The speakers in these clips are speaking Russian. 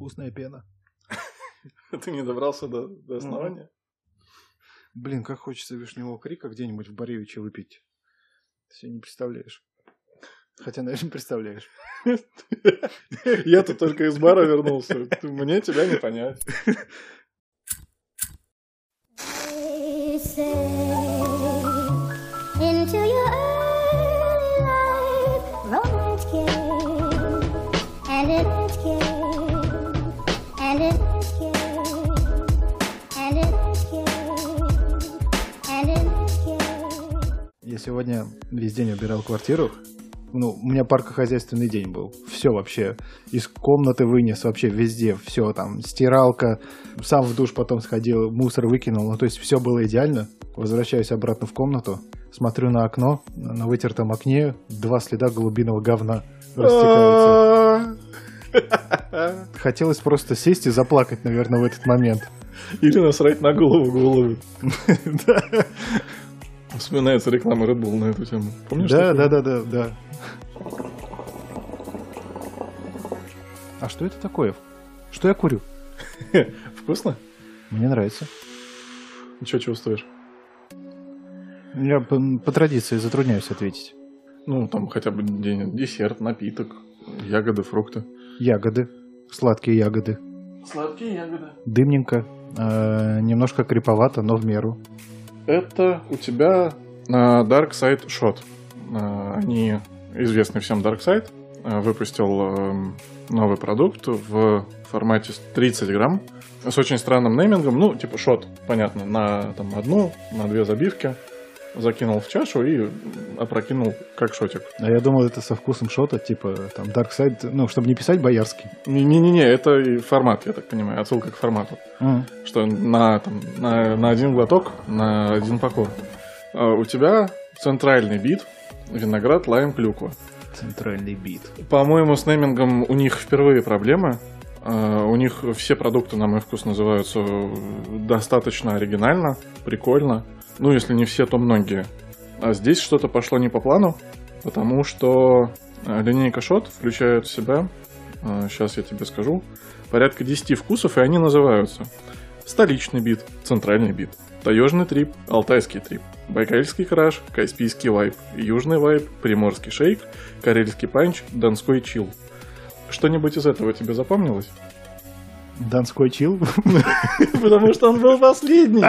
Вкусная пена. Ты не добрался до, до основания? Блин, как хочется вишневого крика где-нибудь в Боревиче выпить. Ты себе не представляешь. Хотя, наверное, представляешь. Я тут только из бара вернулся. Мне тебя не понять. сегодня весь день убирал квартиру. Ну, у меня паркохозяйственный день был. Все вообще. Из комнаты вынес вообще везде. Все там. Стиралка. Сам в душ потом сходил. Мусор выкинул. Ну, то есть все было идеально. Возвращаюсь обратно в комнату. Смотрю на окно. На вытертом окне два следа голубиного говна растекаются. Хотелось просто сесть и заплакать, наверное, в этот момент. Или насрать на голову головы. Вспоминается реклама Red Bull на эту тему. Помнишь? Да, такое? да, да, да, да. А что это такое? Что я курю? Вкусно? Мне нравится. Что чувствуешь? Я по, по традиции затрудняюсь ответить. Ну, там хотя бы десерт, напиток, ягоды, фрукты. Ягоды, сладкие ягоды, Сладкие ягоды. дымненько, э, немножко криповато, но в меру. Это у тебя а, Dark Side Shot. А, Они известный всем Dark Side а, выпустил эм, новый продукт в формате 30 грамм с очень странным неймингом. Ну, типа шот, понятно, на там, одну, на две забивки. Закинул в чашу и опрокинул как шотик. А я думал, это со вкусом шота, типа там Dark Side, ну, чтобы не писать боярский. Не-не-не, это и формат, я так понимаю, отсылка к формату. что на, там, на, на один глоток, на один покор. А у тебя центральный бит, виноград, лайм, клюква. Центральный бит. По-моему, с неймингом у них впервые проблемы. А, У них все продукты, на мой вкус, называются достаточно оригинально, прикольно. Ну, если не все, то многие. А здесь что-то пошло не по плану, потому что а, линейка Shot включает в себя, сейчас я тебе скажу, порядка 10 вкусов, и они называются столичный бит, центральный бит, таежный trip, алтайский trip, байкальский crash, каспийский vibe, южный vibe, приморский shake, карельский punch, донской chill. Что-нибудь из этого тебе запомнилось? Донской chill. Потому что он был последний.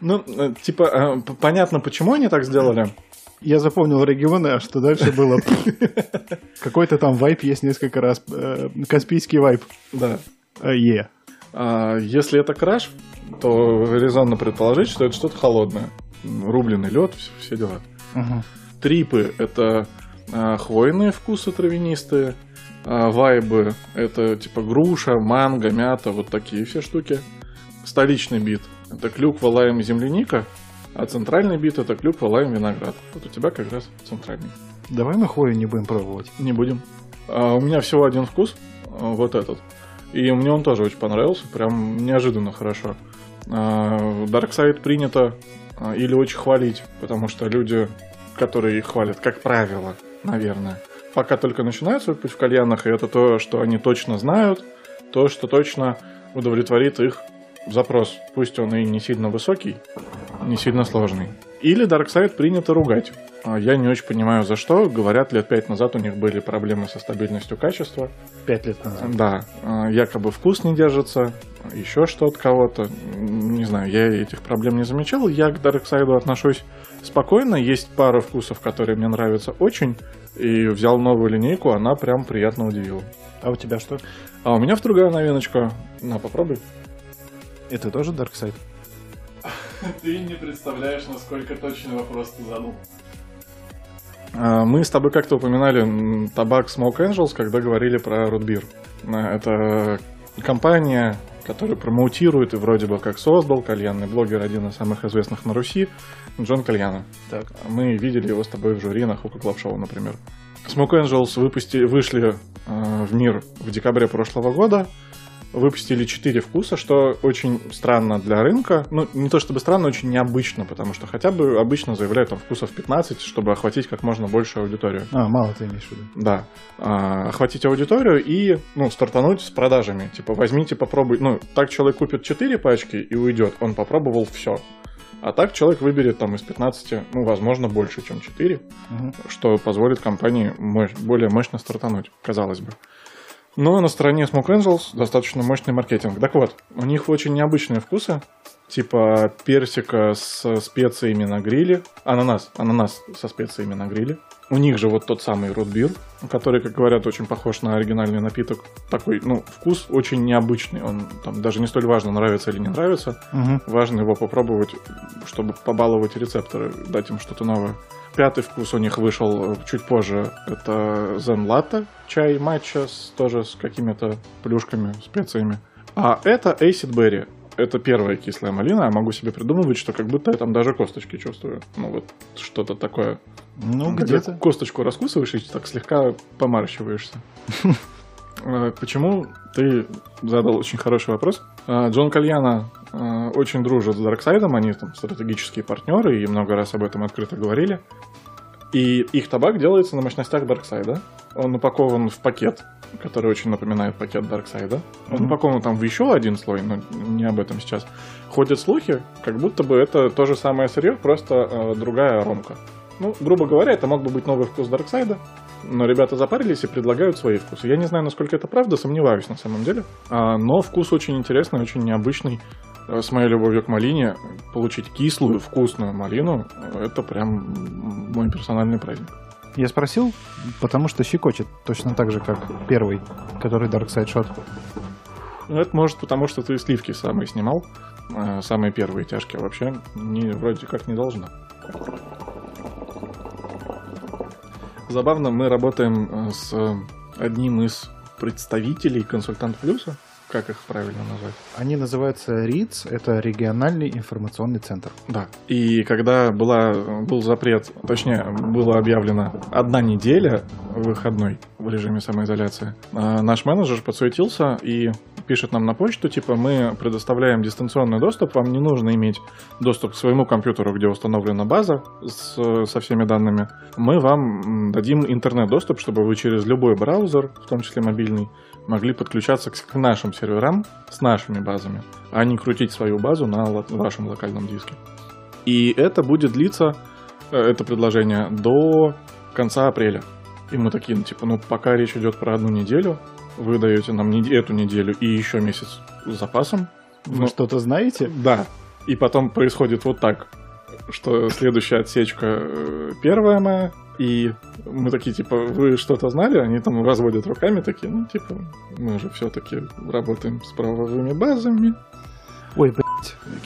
Ну, э, типа, э, понятно, почему они так сделали. Я запомнил регионы, а что дальше было? Какой-то там вайп есть несколько раз. э, Каспийский вайп. Да. Е. А если это краш, то резонно предположить, что это что-то холодное. Рубленый лед, все, дела. Трипы — это а, хвойные вкусы травянистые. А, вайбы — это типа груша, манго, мята, вот такие все штуки. Столичный бит — это клюква, лайм, земляника. А центральный бит — это клюква, лайм, виноград. Вот у тебя как раз центральный. Давай мы хвою не будем пробовать. Не будем. А, у меня всего один вкус, а, вот этот. И мне он тоже очень понравился, прям неожиданно хорошо. А, Dark Side принято а, или очень хвалить, потому что люди, которые их хвалят, как правило, наверное, пока только начинают свой путь в кальянах, и это то, что они точно знают, то, что точно удовлетворит их запрос. Пусть он и не сильно высокий, не сильно сложный. Или Dark Side принято ругать. А, Я не очень понимаю, за что. Говорят, лет пять назад у них были проблемы со стабильностью качества. Пять лет назад. Да, а, якобы вкус не держится, еще что от кого-то. Не знаю, я этих проблем не замечал. Я к Dark Side отношусь спокойно. Есть пара вкусов, которые мне нравятся очень. И взял новую линейку, она прям приятно удивила. А у тебя что? А у меня в другая новиночка. На, попробуй. Это тоже Dark Side? Ты не представляешь, насколько точный вопрос ты задал. А, Мы с тобой как-то упоминали табак Smoke Angels, когда говорили про Root Beer. Это компания, которая промоутирует и вроде бы как создал кальянный блогер, один из самых известных на Руси, John Calliano. Так. Мы видели его с тобой в жюри на Hookah Club Show, например. Smoke Angels выпустили, вышли э, в мир в декабре прошлого года. Выпустили 4 вкуса, что очень странно для рынка. Ну, не то чтобы странно, очень необычно, потому что хотя бы обычно заявляют там вкусов 15, чтобы охватить как можно больше аудиторию. А, мало ты имеешь в виду. Да. А, охватить аудиторию и, ну, стартануть с продажами. Типа, возьмите, попробуйте. Ну, так человек купит 4 пачки и уйдет. Он попробовал все. А так человек выберет там из 15, ну, возможно, больше, чем 4, Мгм. что позволит компании мощь- более мощно стартануть, казалось бы. Но на стороне Smoke Angels достаточно мощный маркетинг. Так вот, у них очень необычные вкусы, типа персика с специями на гриле, ананас, ананас со специями на гриле. У них же вот тот самый рутбир, который, как говорят, очень похож на оригинальный напиток. Такой, ну, вкус очень необычный. Он там даже не столь важно, нравится или не нравится. Мгм. Важно его попробовать, чтобы побаловать рецепторы, дать им что-то новое. Пятый вкус у них вышел э, чуть позже. Это Zen Latte, чай матча с, тоже с какими-то плюшками, специями. А это Acid Berry. Это первая кислая малина, я могу себе придумывать, что как будто я там даже косточки чувствую. Ну вот что-то такое. Ну, где-то. Косточку раскусываешь и так слегка помарщиваешься. Э, Почему? Ты задал очень хороший вопрос. Э, Джон Кальяна очень дружит с Дарксайдом, они там стратегические партнеры и много раз об этом открыто говорили. И их табак делается на мощностях Дарксайда. Он упакован в пакет, который очень напоминает пакет Дарксайда. Он Мгм. упакован там в еще один слой, но не об этом сейчас. Ходят слухи, как будто бы это то же самое сырье, просто э, другая аромка. Ну, грубо говоря, это мог бы быть новый вкус Дарксайда, но ребята запарились и предлагают свои вкусы. Я не знаю, насколько это правда, сомневаюсь на самом деле. А, но вкус очень интересный, очень необычный. С моей любовью к малине получить кислую, вкусную малину это прям мой персональный праздник. Я спросил, потому что щекочет точно так же, как первый, который Dark Side Shot. Ну, это может потому, что ты сливки самые снимал. э, Самые первые тяжкие вообще не, вроде как не должно. Забавно, мы работаем э, с одним из представителей консультант плюса. Как их правильно назвать? Они называются РИЦ, это региональный информационный центр. Да. И когда была, был запрет, точнее, было объявлено одна неделя выходной в режиме самоизоляции, а наш менеджер подсуетился и пишет нам на почту, типа, мы предоставляем дистанционный доступ, вам не нужно иметь доступ к своему компьютеру, где установлена база с- со всеми данными. Мы вам дадим интернет-доступ, чтобы вы через любой браузер, в том числе мобильный, могли подключаться к нашим серверам с нашими базами, а не крутить свою базу на вашем локальном диске. И это будет длиться, э, это предложение, до конца апреля. И мы такие, ну, типа, ну, пока речь идет про одну неделю, вы даете нам не- эту неделю и еще месяц с запасом. Вы Ну, что-то знаете? да. И потом происходит вот так, что следующая отсечка э, первая моя, и мы такие, типа, вы что-то знали? Они там разводят руками такие, ну, типа, мы же все-таки работаем с правовыми базами. Ой, блядь.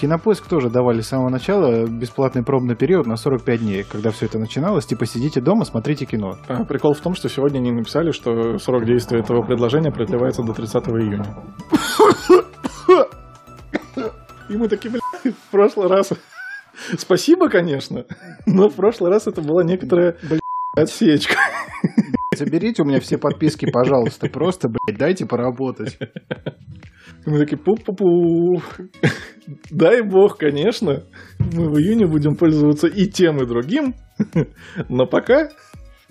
Кинопоиск тоже давали с самого начала бесплатный пробный период на 45 дней, когда все это начиналось. Типа сидите дома, смотрите кино. А прикол в том, что сегодня они написали, что срок действия этого предложения продлевается до 30 июня. И мы такие, блядь, в прошлый раз... Спасибо, конечно, но в прошлый раз это была некоторая, отсечка. Заберите у меня все подписки, пожалуйста. Просто, блядь, дайте поработать. Мы такие, пу-пу-пу. Дай бог, конечно, мы в июне будем пользоваться и тем, и другим. Но пока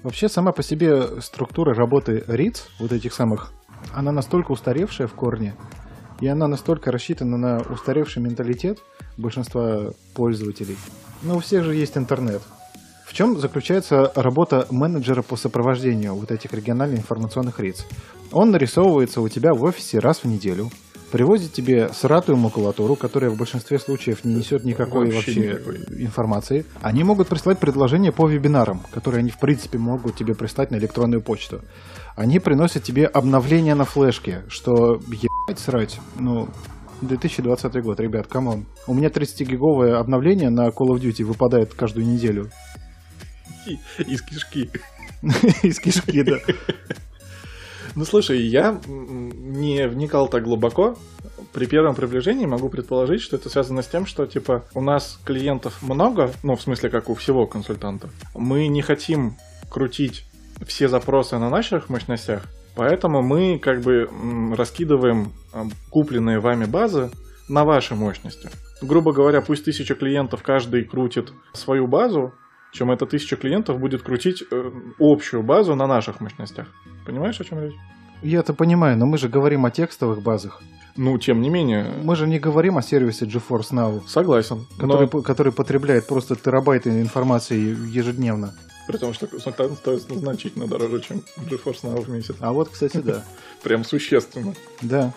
Вообще, сама по себе структура работы РИЦ, вот этих самых, она настолько устаревшая в корне, и она настолько рассчитана на устаревший менталитет большинства пользователей. Но у всех же есть интернет. В чем заключается работа менеджера по сопровождению вот этих региональных информационных РИЦ? Он нарисовывается у тебя в офисе раз в неделю, привозит тебе сратую макулатуру, которая в большинстве случаев не несет никакой Вообще вообще, никакой. информации. Они могут прислать предложения по вебинарам, которые они в принципе могут тебе прислать на электронную почту. Они приносят тебе обновления на флешке, что ебать срать. Ну, 2020 год, ребят, come on. У меня 30-гиговое обновление на Call of Duty выпадает каждую неделю. из кишки. Из кишки, да. Ну слушай, я не вникал так глубоко. При первом приближении могу предположить, что это связано с тем, что типа у нас клиентов много, ну в смысле как у всего консультанта. Мы не хотим крутить все запросы на наших мощностях Поэтому мы как бы раскидываем купленные вами базы на ваши мощности. Грубо говоря, пусть тысяча клиентов каждый крутит свою базу, чем эта тысяча клиентов будет крутить э, общую базу на наших мощностях. Понимаешь, о чем речь? Я-то понимаю, но мы же говорим о текстовых базах. Ну, тем не менее, Мы же не говорим о сервисе GeForce Now, согласен. который, Но который потребляет просто терабайты информации ежедневно. При том, что консультант стоит значительно дороже, чем GeForce Now в месяц. А вот, кстати, да. Прям существенно. Да.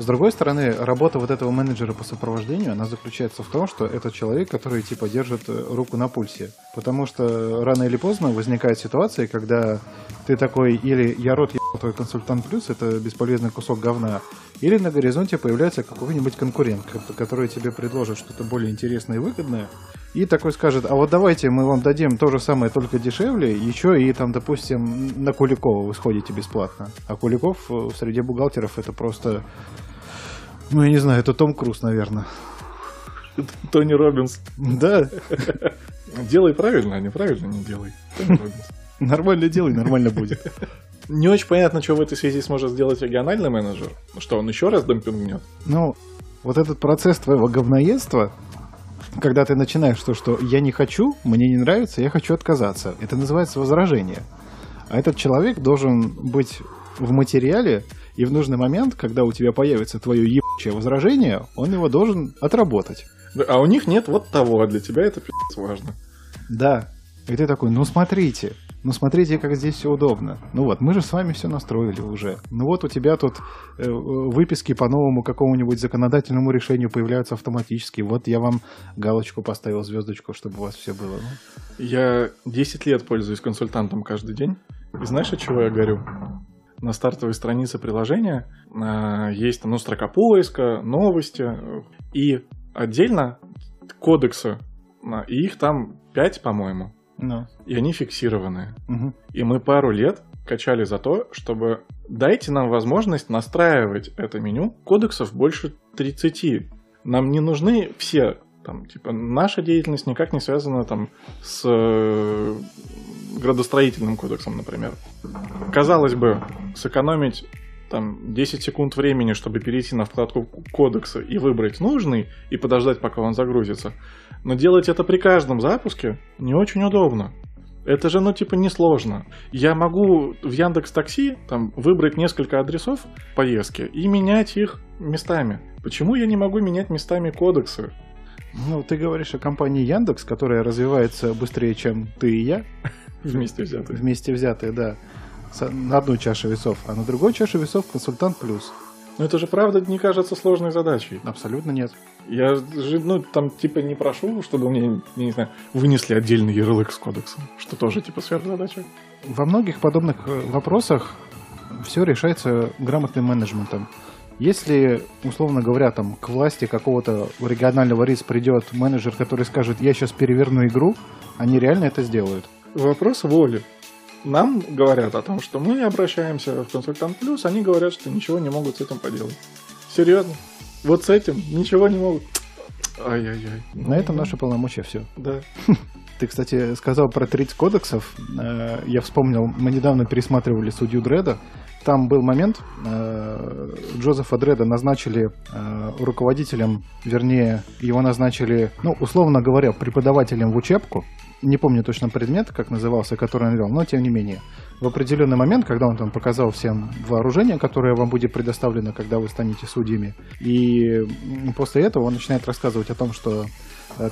С другой стороны, работа вот этого менеджера по сопровождению, она заключается в том, что это человек, который типа держит э, руку на пульсе. Потому что рано или поздно возникает ситуация, когда ты такой, или я рот ебал твой консультант плюс, это бесполезный кусок говна, или на горизонте появляется какой-нибудь конкурент, ко- который тебе предложит что-то более интересное и выгодное, и такой скажет, а вот давайте мы вам дадим то же самое, только дешевле, еще и там, допустим, на Куликова вы сходите бесплатно. А Куликов э, среди бухгалтеров это просто, ну я не знаю, это Том Круз, наверное. Тони Робинс. Да, Делай правильно, а неправильно не делай. Тони Робинс. нормально делай, нормально будет. Не очень понятно, что в этой связи сможет сделать региональный менеджер. Что, он еще раз демпингнет? Ну, вот этот процесс твоего говноедства, когда ты начинаешь то, что я не хочу, мне не нравится, я хочу отказаться, это называется возражение. А этот человек должен быть в материале, и в нужный момент, когда у тебя появится твое ебучее возражение, он его должен отработать. А у них нет вот того, а для тебя это пи***ц важно. Да. И ты такой, ну смотрите, ну смотрите, как здесь все удобно. Ну вот, мы же с вами все настроили уже. Ну вот у тебя тут э, выписки по новому какому-нибудь законодательному решению появляются автоматически. Вот я вам галочку поставил, звездочку, чтобы у вас все было. Ну, Я 10 лет пользуюсь консультантом каждый день. И знаешь, от чего я горю? На стартовой странице приложения а, есть ну, строка поиска, новости э, и отдельно кодексы. А, И их там 5, по-моему. ну, И они фиксированные. мгм. И мы пару лет качали за то, чтобы дайте нам возможность настраивать это меню кодексов больше 30. Нам не нужны все. Там, типа, наша деятельность никак не связана там, с э, градостроительным кодексом, например. Казалось бы, сэкономить там 10 секунд времени, чтобы перейти на вкладку кодекса и выбрать нужный, и подождать, пока он загрузится. Но делать это при каждом запуске не очень удобно. Это же, ну, типа, несложно. Я могу в Яндекс Такси там выбрать несколько адресов поездки и менять их местами. Почему я не могу менять местами кодексы? Ну, ты говоришь о компании Яндекс, которая развивается быстрее, чем ты и я, Вместе взятые. вместе взятые, да, на одной чаше весов, а на другой чаше весов консультант плюс. Но это же правда не кажется сложной задачей. Абсолютно нет. Я же, ну, там, типа, не прошу, чтобы мне, я не знаю, вынесли отдельный ярлык с кодексом, что тоже, типа, сверхзадача. Во многих подобных э, вопросах все решается грамотным менеджментом. Если, условно говоря, там к власти какого-то регионального риска придет менеджер, который скажет, я сейчас переверну игру, они реально это сделают. Вопрос воли. Нам говорят о том, что мы обращаемся в консультант плюс, они говорят, что ничего не могут с этим поделать. Серьезно? Вот с этим ничего не могут. Ай-яй-яй. На этом наши полномочия все. Да. Ты, кстати, сказал про 30 кодексов. Э, Я вспомнил, мы недавно пересматривали судью Дреда. Там был момент, э, Джозефа Дреда назначили э, руководителем, вернее, его назначили, ну, условно говоря, преподавателем в учебку. Не помню точно предмет, как назывался, который он вел, но тем не менее. В определенный момент, когда он там показал всем вооружение, которое вам будет предоставлено, когда вы станете судьями, и после этого он начинает рассказывать о том, что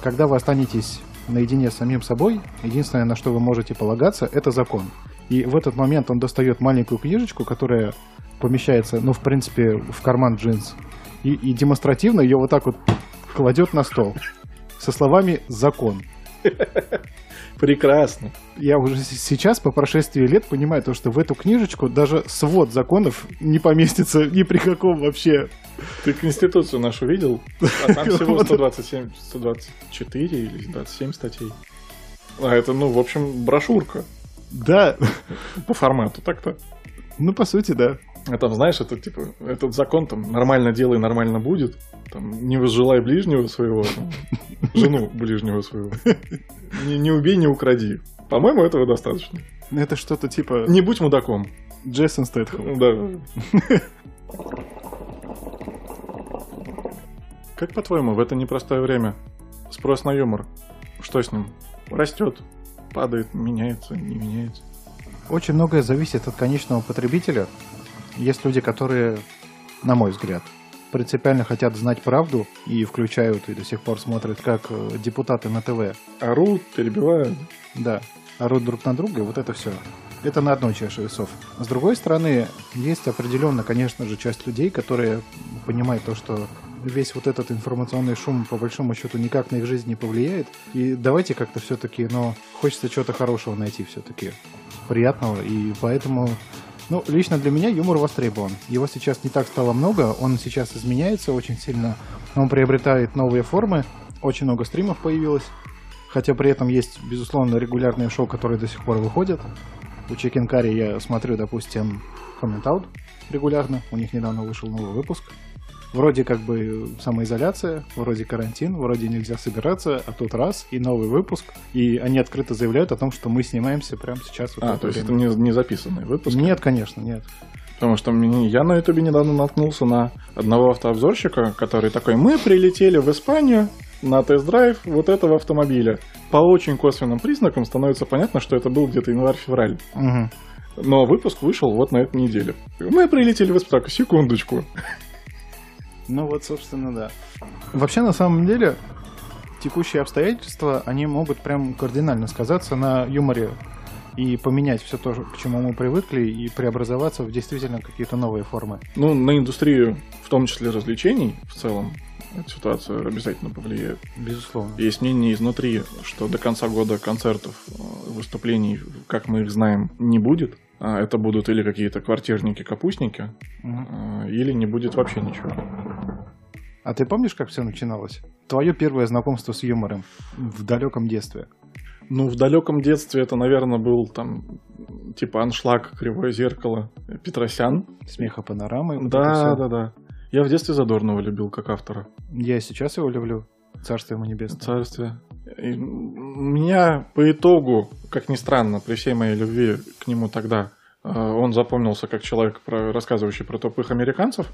когда вы останетесь наедине с самим собой, единственное, на что вы можете полагаться, это закон. И в этот момент он достает маленькую книжечку, которая помещается, ну, в принципе, в карман джинс, и, и демонстративно ее вот так вот кладет на стол со словами «закон». Прекрасно. Я уже сейчас, по прошествии лет, понимаю то, что в эту книжечку даже свод законов не поместится ни при каком вообще. Ты Конституцию нашу видел? А там всего Вот. 127, 124 или 27 статей. А это, ну, в общем, брошюрка Да, по формату так-то. ну, по сути, да. А там, знаешь, это типа, этот закон там нормально делай, нормально будет. Там, не возжелай ближнего своего, там, жену ближнего своего. Не, не убей, не укради. По-моему, этого достаточно. Это что-то типа... Не будь мудаком. Джейсон Стэтхэм. Да. Как по-твоему, в это непростое время спрос на юмор, что с ним? Растет, падает, меняется, не меняется? Очень многое зависит от конечного потребителя. Есть люди, которые, на мой взгляд, принципиально хотят знать правду и включают и до сих пор смотрят, как э, депутаты на ТВ, Орут, перебивают. да, орут друг на друга, и вот это все. Это на одной чаше весов. С другой стороны, есть определенно, конечно же, часть людей, которые понимают то, что весь вот этот информационный шум, по большому счету, никак на их жизнь не повлияет. И давайте как-то все-таки, но хочется чего-то хорошего найти все-таки, приятного. И поэтому, ну, лично для меня юмор востребован. Его сейчас не так стало много, он сейчас изменяется очень сильно. Он приобретает новые формы, очень много стримов появилось. Хотя при этом есть, безусловно, регулярные шоу, которые до сих пор выходят. У Chicken Curry я смотрю, допустим, Comment Out регулярно. У них недавно вышел новый выпуск. Вроде как бы самоизоляция, вроде карантин, вроде нельзя собираться, а тут раз, и новый выпуск. И они открыто заявляют о том, что мы снимаемся прямо сейчас. вот А, то есть это не, не записанный выпуск? Нет, конечно, нет. Потому что мне- я на ютубе недавно наткнулся на одного автообзорщика, который такой, мы прилетели в Испанию на тест-драйв вот этого автомобиля. По очень косвенным признакам становится понятно, что это был где-то январь-февраль. Мгм. Но выпуск вышел вот на этой неделе. Мы прилетели в Испанию. Секундочку. Ну вот, собственно, да. Вообще, на самом деле, текущие обстоятельства, они могут прям кардинально сказаться на юморе и поменять все то, к чему мы привыкли, и преобразоваться в действительно какие-то новые формы. Ну, на индустрию, в том числе развлечений, в целом, эта ситуация обязательно повлияет. Безусловно. Есть мнение изнутри, что до конца года концертов, э, выступлений, как мы их знаем, не будет. А Это будут или какие-то квартирники-капустники, Мгм. э, или не будет вообще ничего. А ты помнишь, как все начиналось? Твое первое знакомство с юмором в далеком детстве. Ну, в далеком детстве это, наверное, был там типа аншлаг, кривое зеркало, Петросян. Смеха панорамы. вот Да, да, да. Я в детстве Задорнова любил как автора. Я и сейчас его люблю. Царство ему небесное. Царствие. И меня по итогу, как ни странно, при всей моей любви к нему тогда, э, он запомнился как человек, рассказывающий про тупых американцев.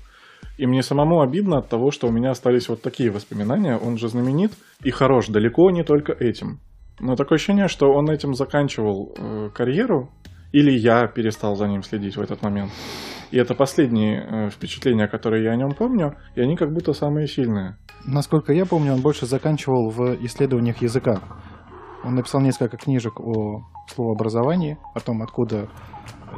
И мне самому обидно от того, что у меня остались вот такие воспоминания. Он же знаменит и хорош далеко не только этим. Но такое ощущение, что он этим заканчивал э, карьеру, или я перестал за ним следить в этот момент. И это последние э, впечатления, которые я о нем помню, и они как будто самые сильные. Насколько я помню, он больше заканчивал в исследованиях языка. Он написал несколько книжек о словообразовании, о том, откуда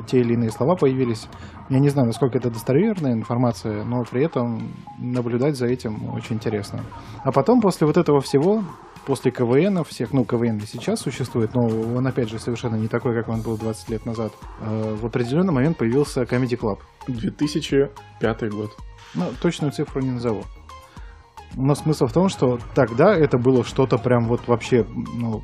те или иные слова появились. Я не знаю, насколько это достоверная информация, но при этом наблюдать за этим очень интересно. А потом, после вот этого всего, после КВН, всех, ну, КВН и сейчас существует, но он, опять же, совершенно не такой, как он был 20 лет назад. Э, В определенный момент появился Comedy Club. 2005 год. Ну, точную цифру не назову. Но смысл в том, что тогда это было что-то прям вот вообще, ну,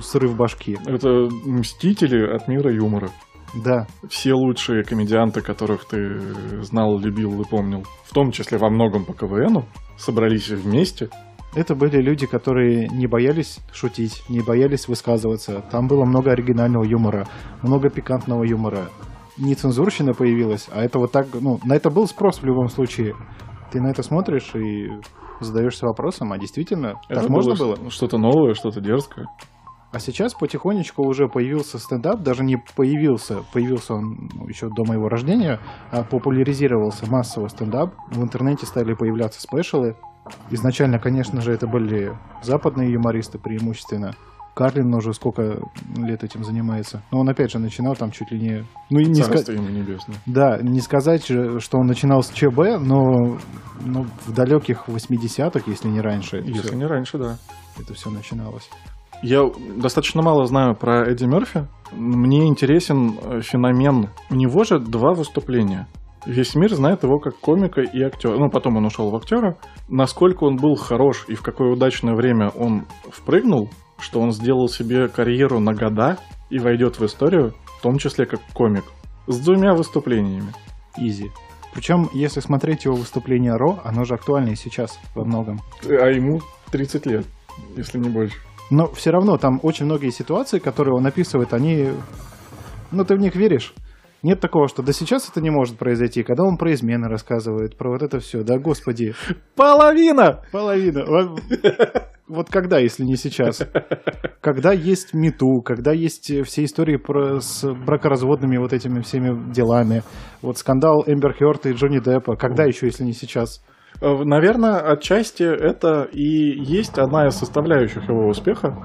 срыв башки. Это мстители от мира юмора. Да, Все лучшие комедианты, которых ты знал, любил и помнил, в том числе во многом по КВНу, собрались вместе. это были люди, которые не боялись шутить, не боялись высказываться. Там было много оригинального юмора, много пикантного юмора. Нецензурщина появилась, а это вот так, ну, на это был спрос в любом случае. Ты на это смотришь и задаешься вопросом, а действительно, так Это можно было? Что-то новое, что-то дерзкое. А сейчас потихонечку уже появился стендап, даже не появился, появился он еще до моего рождения, а популяризировался массово стендап. В интернете стали появляться спешалы. Изначально, конечно же, это были западные юмористы преимущественно. Карлин уже сколько лет этим занимается. Но он опять же начинал там чуть ли не... Ну, и не ска- ему небесное. Да, не сказать, что он начинал с ЧБ, но ну, в далеких 80-х, если не раньше, Если всё- не раньше, да. это все начиналось. Я достаточно мало знаю про Эдди Мерфи. Мне интересен э, феномен. У него же два выступления. Весь мир знает его как комика и актера. Ну, потом он ушел в актера. Насколько он был хорош и в какое удачное время он впрыгнул, что он сделал себе карьеру на года и войдет в историю, в том числе как комик. С двумя выступлениями. Изи. Причем, если смотреть его выступление Ро, оно же актуально и сейчас во многом. А ему 30 лет, если не больше. Но все равно там очень многие ситуации, которые он описывает, они... Ну, ты в них веришь. Нет такого, что да сейчас это не может произойти, когда он про измены рассказывает, про вот это все, да господи. Половина! Половина. Во- Вот когда, если не сейчас? Когда есть мету, когда есть э, все истории про, с бракоразводными вот этими всеми делами, вот скандал Эмбер Хёрд и Джонни Деппа, когда еще, если не сейчас? Э, Наверное, отчасти это и есть одна из составляющих его успеха.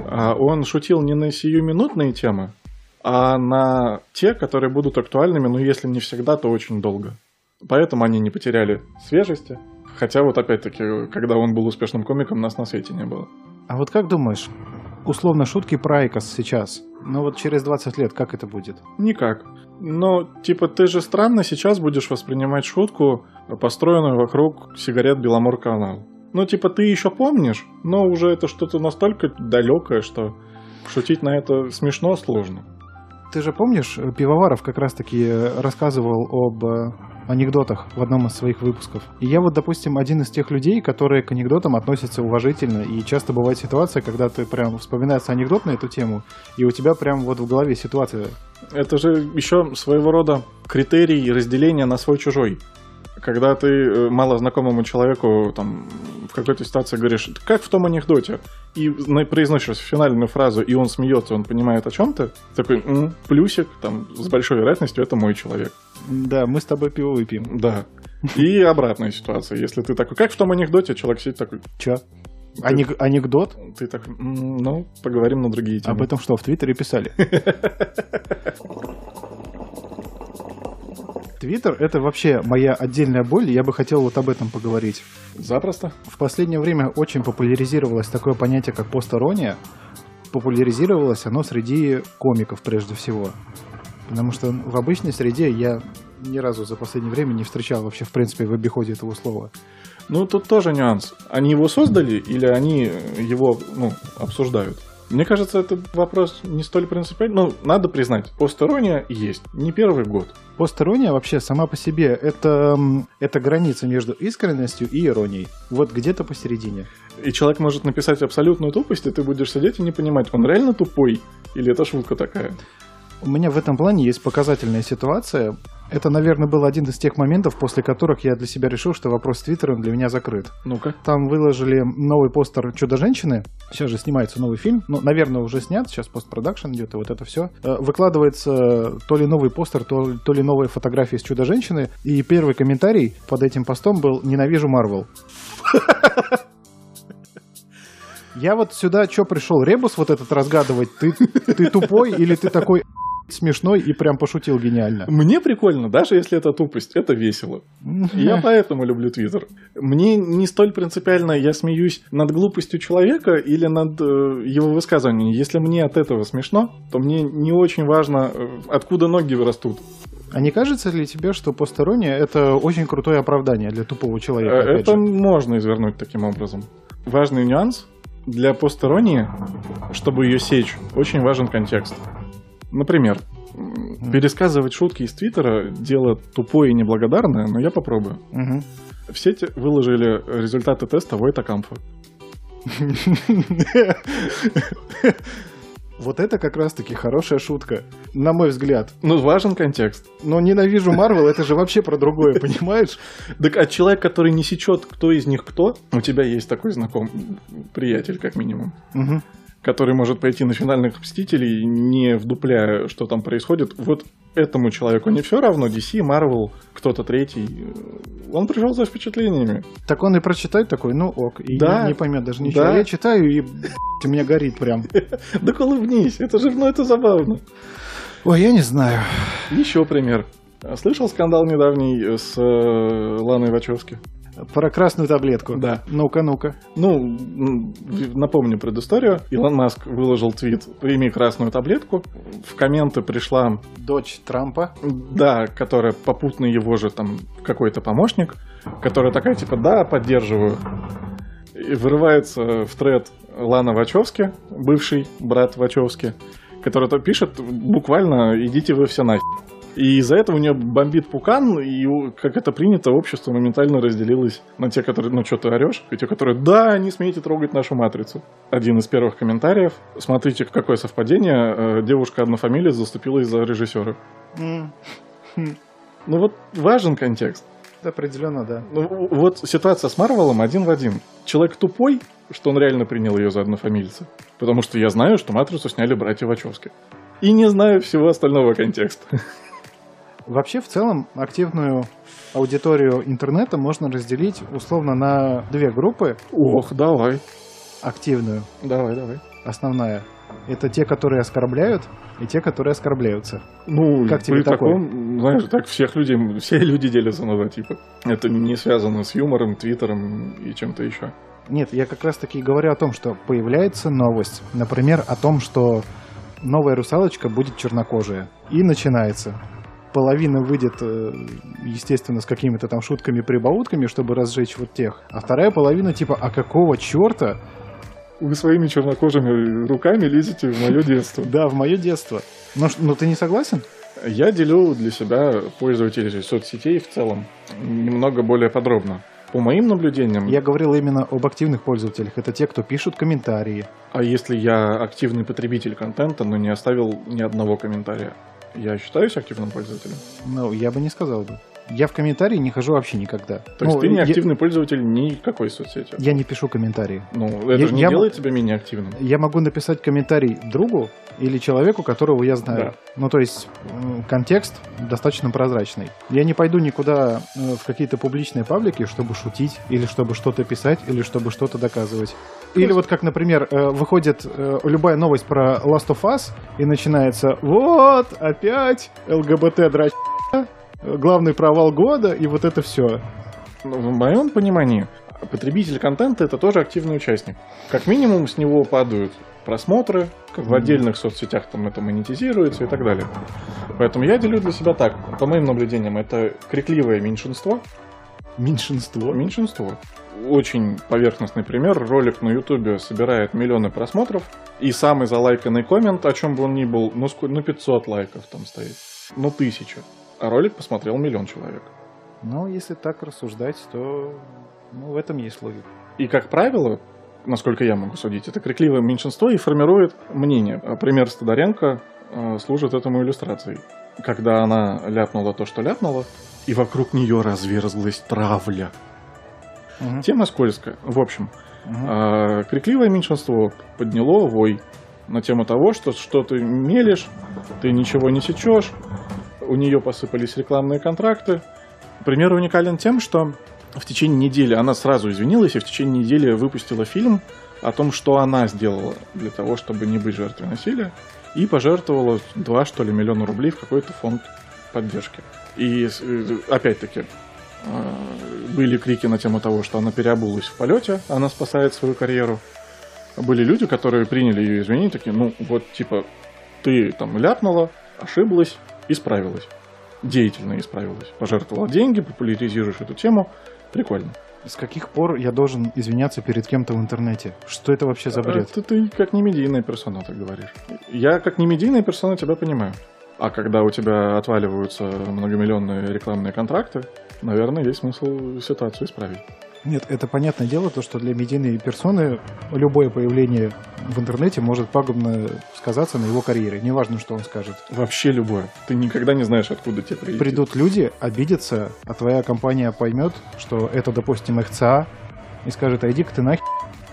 А, Он шутил не на сиюминутные темы, а на те, которые будут актуальными, ну, если не всегда, то очень долго. Поэтому они не потеряли свежести. Хотя вот опять-таки, когда он был успешным комиком, нас на свете не было. А вот как думаешь, условно шутки про IQOS сейчас, ну вот через 20 лет как это будет? Никак. Но, типа, ты же странно сейчас будешь воспринимать шутку, построенную вокруг сигарет Беломор Канал. Ну, типа, ты еще помнишь, но уже это что-то настолько далекое, что шутить на это смешно сложно. Ты же помнишь, э, Пивоваров как раз-таки э, рассказывал об э, анекдотах в одном из своих выпусков. И я вот, допустим, один из тех людей, которые к анекдотам относятся уважительно. И часто бывает ситуация, когда ты прям вспоминается анекдот на эту тему, и у тебя прям вот в голове ситуация. Это же еще своего рода критерий разделения на свой-чужой. Когда ты э, малознакомому человеку там, в какой-то ситуации говоришь, как в том анекдоте, и произносишь финальную фразу, и он смеется, он понимает о чем ты, такой «М, плюсик, там, с большой вероятностью это мой человек. Да, мы с тобой пиво выпьем. Да. И обратная ситуация. Если ты такой, как в том анекдоте, человек сидит такой, Чё? Анек- анекдот? ты такой, «М, ну, поговорим на другие темы. Об этом что, в Твиттере писали? Твиттер — это вообще моя отдельная боль, я бы хотел вот об этом поговорить. Запросто. В последнее время очень популяризировалось такое понятие, как посторонняя. Популяризировалось оно среди комиков прежде всего. Потому что в обычной среде я ни разу за последнее время не встречал вообще, в принципе, в обиходе этого слова. Ну, тут тоже нюанс. Они его создали или они его, ну, обсуждают? Мне кажется, этот вопрос не столь принципиальный. Ну, надо признать, посторонняя есть. Не первый год. Посторонняя вообще сама по себе это, это граница между искренностью и иронией. Вот где-то посередине. И человек может написать абсолютную тупость, и ты будешь сидеть и не понимать, он реально тупой или это шутка такая. У меня в этом плане есть показательная ситуация. Это, наверное, был один из тех моментов, после которых я для себя решил, что вопрос с Твиттером для меня закрыт. Ну-ка. Там выложили новый постер Чудо-женщины. Сейчас же снимается новый фильм. Ну, наверное, уже снят. Сейчас постпродакшн идет, и вот это все. Выкладывается то ли новый постер, то, то ли новые фотографии с Чудо-женщины. И первый комментарий под этим постом был «Ненавижу Марвел». Я вот сюда что пришел? Ребус вот этот разгадывать? Ты, ты тупой или ты такой смешной и прям пошутил гениально? Мне прикольно, даже если это тупость, это весело. Я поэтому люблю Твиттер. Мне не столь принципиально, я смеюсь над глупостью человека или над э, его высказыванием. Если мне от этого смешно, то мне не очень важно, э, откуда ноги растут. А не кажется ли тебе, что постороннее это очень крутое оправдание для тупого Э, человека? опять Это же? можно извернуть таким образом. Важный нюанс. Для посторонней, чтобы ее сечь, очень важен контекст. Например, м, пересказывать шутки из Твиттера – дело тупое и неблагодарное, но я попробую. Мгм. В сети выложили результаты теста Войта Камфа. Вот это как раз-таки хорошая шутка, на мой взгляд. Ну, важен контекст. Но ненавижу Марвел, это же вообще про другое, понимаешь? Так, а человек, который не сечет, кто из них кто, у тебя есть такой знакомый приятель, как минимум, Мгм. Который может пойти на финальных Мстителей, не вдупляя, что там происходит. Вот этому человеку не все равно, DC, Marvel, кто-то третий. Он пришел за впечатлениями. Так он и прочитает такой, ну ок, и Да. не, не поймет даже ничего. Да. Я читаю, и у меня горит прям. Да улыбнись, это же, ну это забавно. Ой, я не знаю. Еще пример. Слышал скандал недавний с э, Ланой Вачовски? Про красную таблетку. Да. Ну-ка, ну-ка. Ну, напомню предысторию. Илон Маск выложил твит «Прими красную таблетку». В комменты пришла, Дочь Трампа. да, которая попутно его же там какой-то помощник, которая такая типа «Да, поддерживаю». И вырывается в тред Лана Вачовски, бывший брат Вачовски, который то пишет буквально «Идите вы все нафиг». И из-за этого у нее бомбит пукан, и, как это принято, общество моментально разделилось на те, которые, ну, что ты орешь, и те, которые, да, не смейте трогать нашу матрицу. Один из первых комментариев, смотрите, какое совпадение, э, девушка-однофамилец заступилась за режиссера. Ну вот важен контекст. Определенно, да. Ну, вот ситуация с Марвелом один в один. Человек тупой, что он реально принял ее за однофамильца. Потому что я знаю, что «Матрицу» сняли братья Вачовски. И не знаю всего остального контекста. Вообще, в целом, активную аудиторию интернета можно разделить условно на две группы. Ох, давай. Активную, Давай, давай. основная. Это те, которые оскорбляют, и те, которые оскорбляются. Ну, Как тебе при такое? таком, знаешь, так всех людей, все люди делятся на два типа. Это не связано с юмором, твиттером и чем-то еще. Нет, я как раз таки говорю о том, что появляется новость. Например, о том, что новая русалочка будет чернокожая. И начинается. Половина выйдет, э, естественно, с какими-то там шутками-прибаутками, чтобы разжечь вот тех. А вторая половина типа, а какого черта? Вы своими чернокожими руками лезете в мое детство. Да, в мое детство. Но, ш- но ты не согласен? Я делю для себя пользователей соцсетей в целом немного более подробно. По моим наблюдениям, Я говорил именно об активных пользователях. Это те, кто пишут комментарии. а если я активный потребитель контента, но не оставил ни одного комментария, я считаюсь активным пользователем? Ну, я бы не сказал бы. Я в комментарии не хожу вообще никогда. То есть Ну, ты не я- активный пользователь никакой соцсети? Я, не пишу комментарии. Ну, это Я- же не я м- делает тебя менее активным. Я могу написать комментарий другу или человеку, которого я знаю. Да. Ну, то есть м, контекст достаточно прозрачный. Я не пойду никуда э, в какие-то публичные паблики, чтобы шутить, или чтобы что-то писать, или чтобы что-то доказывать. Или вот как, например, э, выходит э, любая новость про Last of Us, и начинается «Вот, опять ЛГБТ драч главный провал года, и вот это все. Ну, В моем понимании, потребитель контента это тоже активный участник. Как минимум с него падают просмотры, как в отдельных соцсетях там это монетизируется и так далее. Поэтому я делю для себя так. По моим наблюдениям, это крикливое меньшинство. Меньшинство. Меньшинство. Очень поверхностный пример. Ролик на Ютубе собирает миллионы просмотров. И самый залайканный коммент, о чем бы он ни был, ну, ну 500 лайков там стоит. Ну, тысяча. А ролик посмотрел миллион человек. Но если так рассуждать, то ну, в этом есть логика. И, как правило, насколько я могу судить, это крикливое меньшинство и формирует мнение. А Пример с Тодоренко э, служит этому иллюстрацией. Когда она ляпнула то, что ляпнула, и вокруг нее разверзлась травля. Мгм. Тема скользкая. В общем, а, крикливое меньшинство подняло вой на тему того, что что ты мелешь, ты ничего не сечешь, у нее посыпались рекламные контракты. Пример уникален тем, что в течение недели она сразу извинилась и в течение недели выпустила фильм о том, что она сделала для того, чтобы не быть жертвой насилия, и пожертвовала 2, что ли, миллиона рублей в какой-то фонд поддержки. И э, опять-таки э, были крики на тему того, что она переобулась в полете, она спасает свою карьеру. Были люди, которые приняли ее извинения, такие, ну вот типа ты там ляпнула, ошиблась, исправилась. Деятельно исправилась. Пожертвовала деньги, популяризируешь эту тему. Прикольно. С каких пор я должен извиняться перед кем-то в интернете? Что это вообще за бред? Это ты как не медийная персона так говоришь. Я как не медийная персона тебя понимаю. А когда у тебя отваливаются многомиллионные рекламные контракты, наверное, есть смысл ситуацию исправить. Нет, это понятное дело, то, что для медийной персоны любое появление в интернете может пагубно сказаться на его карьере. Неважно, что он скажет. Вообще любое. Ты никогда не знаешь, откуда тебе прилетит. Придут люди, обидятся, а твоя компания поймет, что это, допустим, ХЦА, и скажет, а иди-ка ты нахер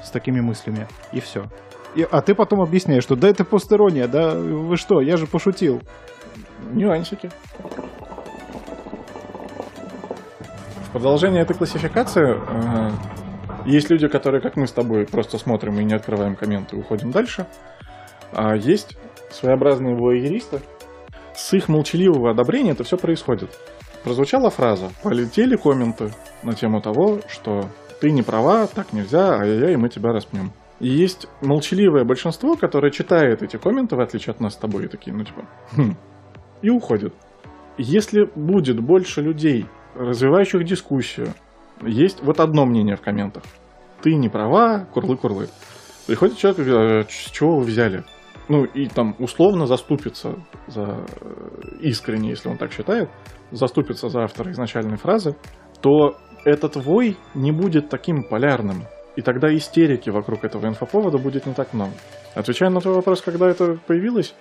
с такими мыслями. И все. И, а ты потом объясняешь, что да это постерония, да вы что, я же пошутил. Нюансики. В продолжение этой классификации э, есть люди, которые, как мы с тобой, просто смотрим и не открываем комменты и уходим дальше. А есть своеобразные воеристы. С их молчаливого одобрения это все происходит. Прозвучала фраза, полетели комменты на тему того, что ты не права, так нельзя, ай-яй, мы тебя распнем. И есть молчаливое большинство, которое читает эти комменты, в отличие от нас с тобой, и такие, ну типа, «Хм», и уходит. Если будет больше людей, развивающих дискуссию, есть вот одно мнение в комментах. Ты не права, курлы-курлы. Приходит человек и говорит, «А с чего вы взяли? Ну, и там условно заступится за э, искренне, если он так считает, заступится за автора изначальной фразы, то этот вой не будет таким полярным. И тогда истерики вокруг этого инфоповода будет не так много. Отвечая на твой вопрос, когда это появилось,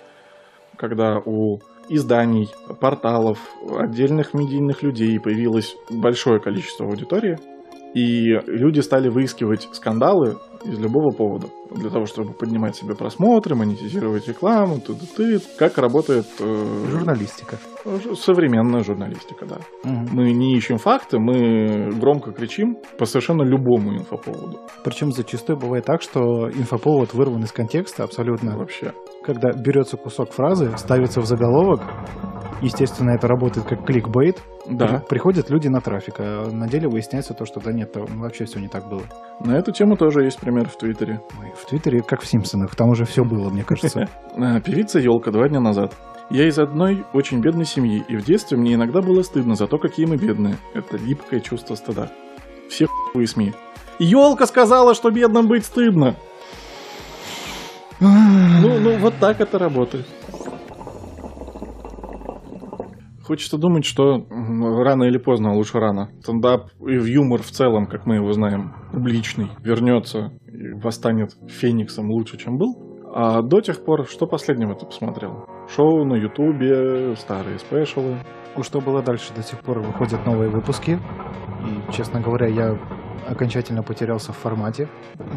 когда у изданий, порталов, отдельных медийных людей появилось большое количество аудитории, и люди стали выискивать скандалы из любого повода для того, чтобы поднимать себе просмотры, монетизировать рекламу, ты как работает э, Журналистика. современная журналистика, да. Мгм. Мы не ищем факты, мы громко кричим по совершенно любому инфоповоду Причем зачастую бывает так, что инфоповод вырван из контекста абсолютно. вообще. Когда берется кусок фразы, ставится в заголовок, естественно, это работает как кликбейт. Да. При- Приходят люди на трафик, а на деле выясняется то, что да нет, там вообще все не так было. На эту тему тоже есть пример в Твиттере. Ой, В Твиттере, как в Симпсонах, там уже все было, мне кажется. А, Певица Елка два дня назад. Я из одной очень бедной семьи, и в детстве мне иногда было стыдно за то, какие мы бедные. Это липкое чувство стыда. Все хуевые СМИ. Елка сказала, что бедным быть стыдно. Ну, ну, вот так это работает. Хочется думать, что рано или поздно, а лучше рано, стендап и в юмор в целом, как мы его знаем, публичный, вернется и восстанет фениксом лучше, чем был. А до тех пор, что последнего ты посмотрел? Шоу на Ютубе, старые спешалы. Ну, Что было дальше? До сих пор выходят новые выпуски. И, честно говоря, я окончательно потерялся в формате.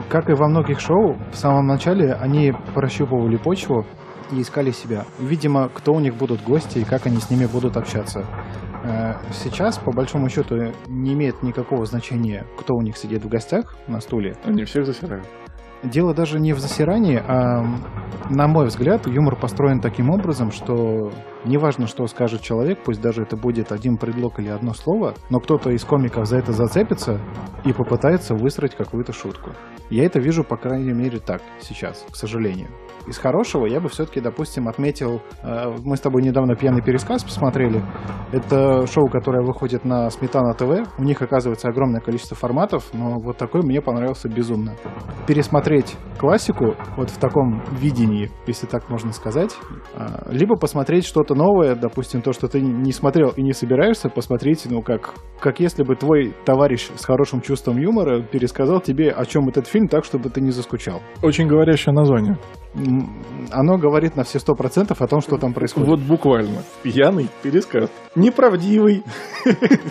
Как и во многих шоу, в самом начале они прощупывали почву и искали себя. Видимо, кто у них будут гости и как они с ними будут общаться. Э, Сейчас, по большому счету, не имеет никакого значения, кто у них сидит в гостях на стуле. Они всех засирают. Дело даже не в засирании, а, на мой взгляд, юмор построен таким образом, что неважно, что скажет человек, пусть даже это будет один предлог или одно слово, но кто-то из комиков за это зацепится и попытается выстроить какую-то шутку. Я это вижу, по крайней мере, так сейчас, к сожалению. Из хорошего я бы все-таки, допустим, отметил... э, Мы с тобой недавно «Пьяный пересказ» посмотрели. Это шоу, которое выходит на Сметана ТВ. У них, оказывается, огромное количество форматов, но вот такой мне понравился безумно. Пересмотреть классику вот в таком видении, если так можно сказать, а, либо посмотреть что-то новое, допустим, то, что ты не смотрел и не собираешься посмотреть, ну, как, как если бы твой товарищ с хорошим чувством юмора пересказал тебе, о чем этот фильм, так, чтобы ты не заскучал. Очень говорящее название. Оно говорит на все сто процентов о том, что там происходит. Вот буквально. Пьяный пересказ. Неправдивый,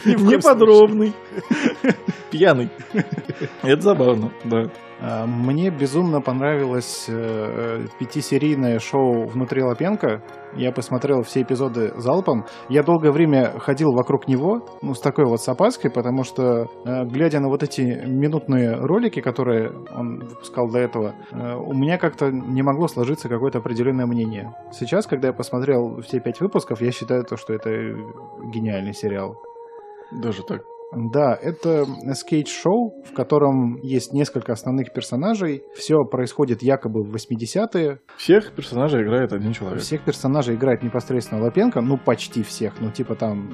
неподробный. Пьяный. Это забавно, да. А, Мне безумно понравилось э, пятисерийное шоу «Внутри Лапенко». Я посмотрел все эпизоды залпом. Я долгое время ходил вокруг него, ну, с такой вот с опаской, потому что, э, глядя на вот эти минутные ролики, которые он выпускал до этого, э, у меня как-то не могло сложиться какое-то определенное мнение. Сейчас, когда я посмотрел все пять выпусков, я считаю то, что это гениальный сериал. Даже так. Да, это скейт-шоу, в котором есть несколько основных персонажей. Все происходит якобы в 80-е. Всех персонажей играет один человек. Всех персонажей играет непосредственно Лапенко, ну почти всех, ну типа там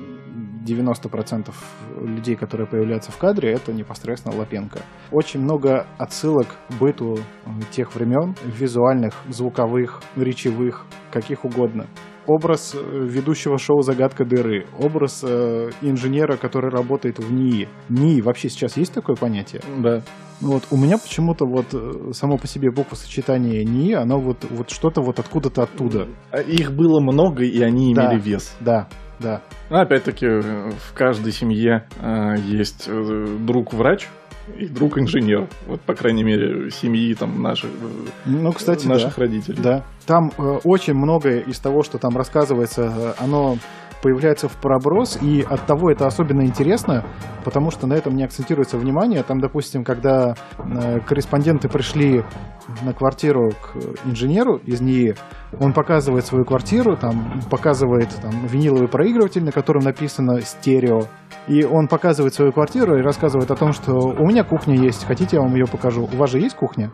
90% людей, которые появляются в кадре, это непосредственно Лапенко. Очень много отсылок к быту э, тех времен, визуальных, звуковых, речевых, каких угодно. Образ э, ведущего шоу «Загадка дыры», образ э, инженера, который работает в НИИ. НИИ вообще сейчас есть такое понятие? Да. Ну Вот у меня почему-то вот э, само по себе буквосочетание НИИ, оно вот, вот что-то вот откуда-то оттуда. А Их было много, и они Да. имели вес. Да, да. Ну, опять-таки, в каждой семье э, есть э, друг-врач и друг-инженер. Вот, по крайней мере, семьи там наших, э, Ну, кстати, наших да. родителей. Да. Там э, очень многое из того, что там рассказывается, э, оно появляется в проброс, и от того это особенно интересно, потому что на этом не акцентируется внимание. Там, допустим, когда э, корреспонденты пришли на квартиру к инженеру из НИИ, он показывает свою квартиру, там показывает там, виниловый проигрыватель, на котором написано «стерео», и он показывает свою квартиру и рассказывает о том, что у меня кухня есть, хотите, я вам ее покажу. У вас же есть кухня?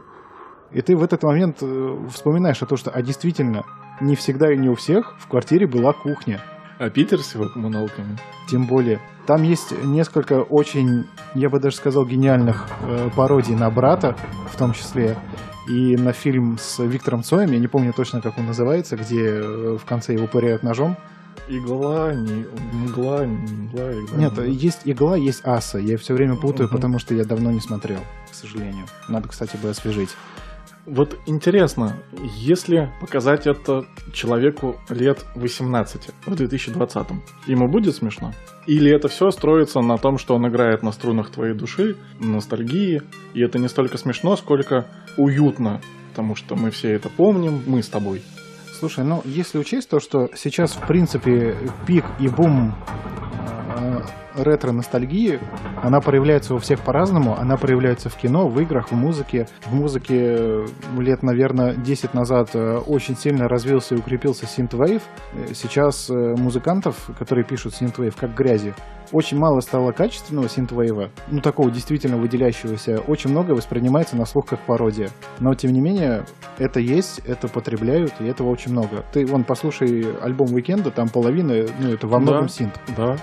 И ты в этот момент э, вспоминаешь о том, что, а действительно, не всегда и не у всех в квартире была кухня. А Питер с его коммуналками. Тем более, там есть несколько очень, я бы даже сказал, гениальных э, пародий на брата, в том числе, и на фильм с Виктором Цоем, я не помню точно, как он называется, где э, в конце его пыряют ножом. Игла, не мгла, не мгла, игла. Нет, не- есть игла, есть аса. Я все время путаю, Мгм. потому что я давно не смотрел, к сожалению. Надо, кстати, бы освежить. Вот интересно, если показать это человеку лет 18 в 2020, ему будет смешно? Или это все строится на том, что он играет на струнах твоей души, ностальгии, и это не столько смешно, сколько уютно, потому что мы все это помним, мы с тобой. Слушай, ну если учесть то, что сейчас в принципе пик и бум э, ретро-ностальгии, она проявляется у всех по-разному. Она проявляется в кино, в играх, в музыке. В музыке э, лет, наверное, 10 назад э, очень сильно развился и укрепился synthwave. Э, Сейчас музыкантов, которые пишут synthwave, как грязи, очень мало стало качественного synthwave а, ну такого действительно выделяющегося. Очень много воспринимается на слух как пародия. Но тем не менее, это есть, это потребляют, и этого очень много. Ты вон послушай альбом Weeknd а, там половина, ну это во многом Да. синт. Да.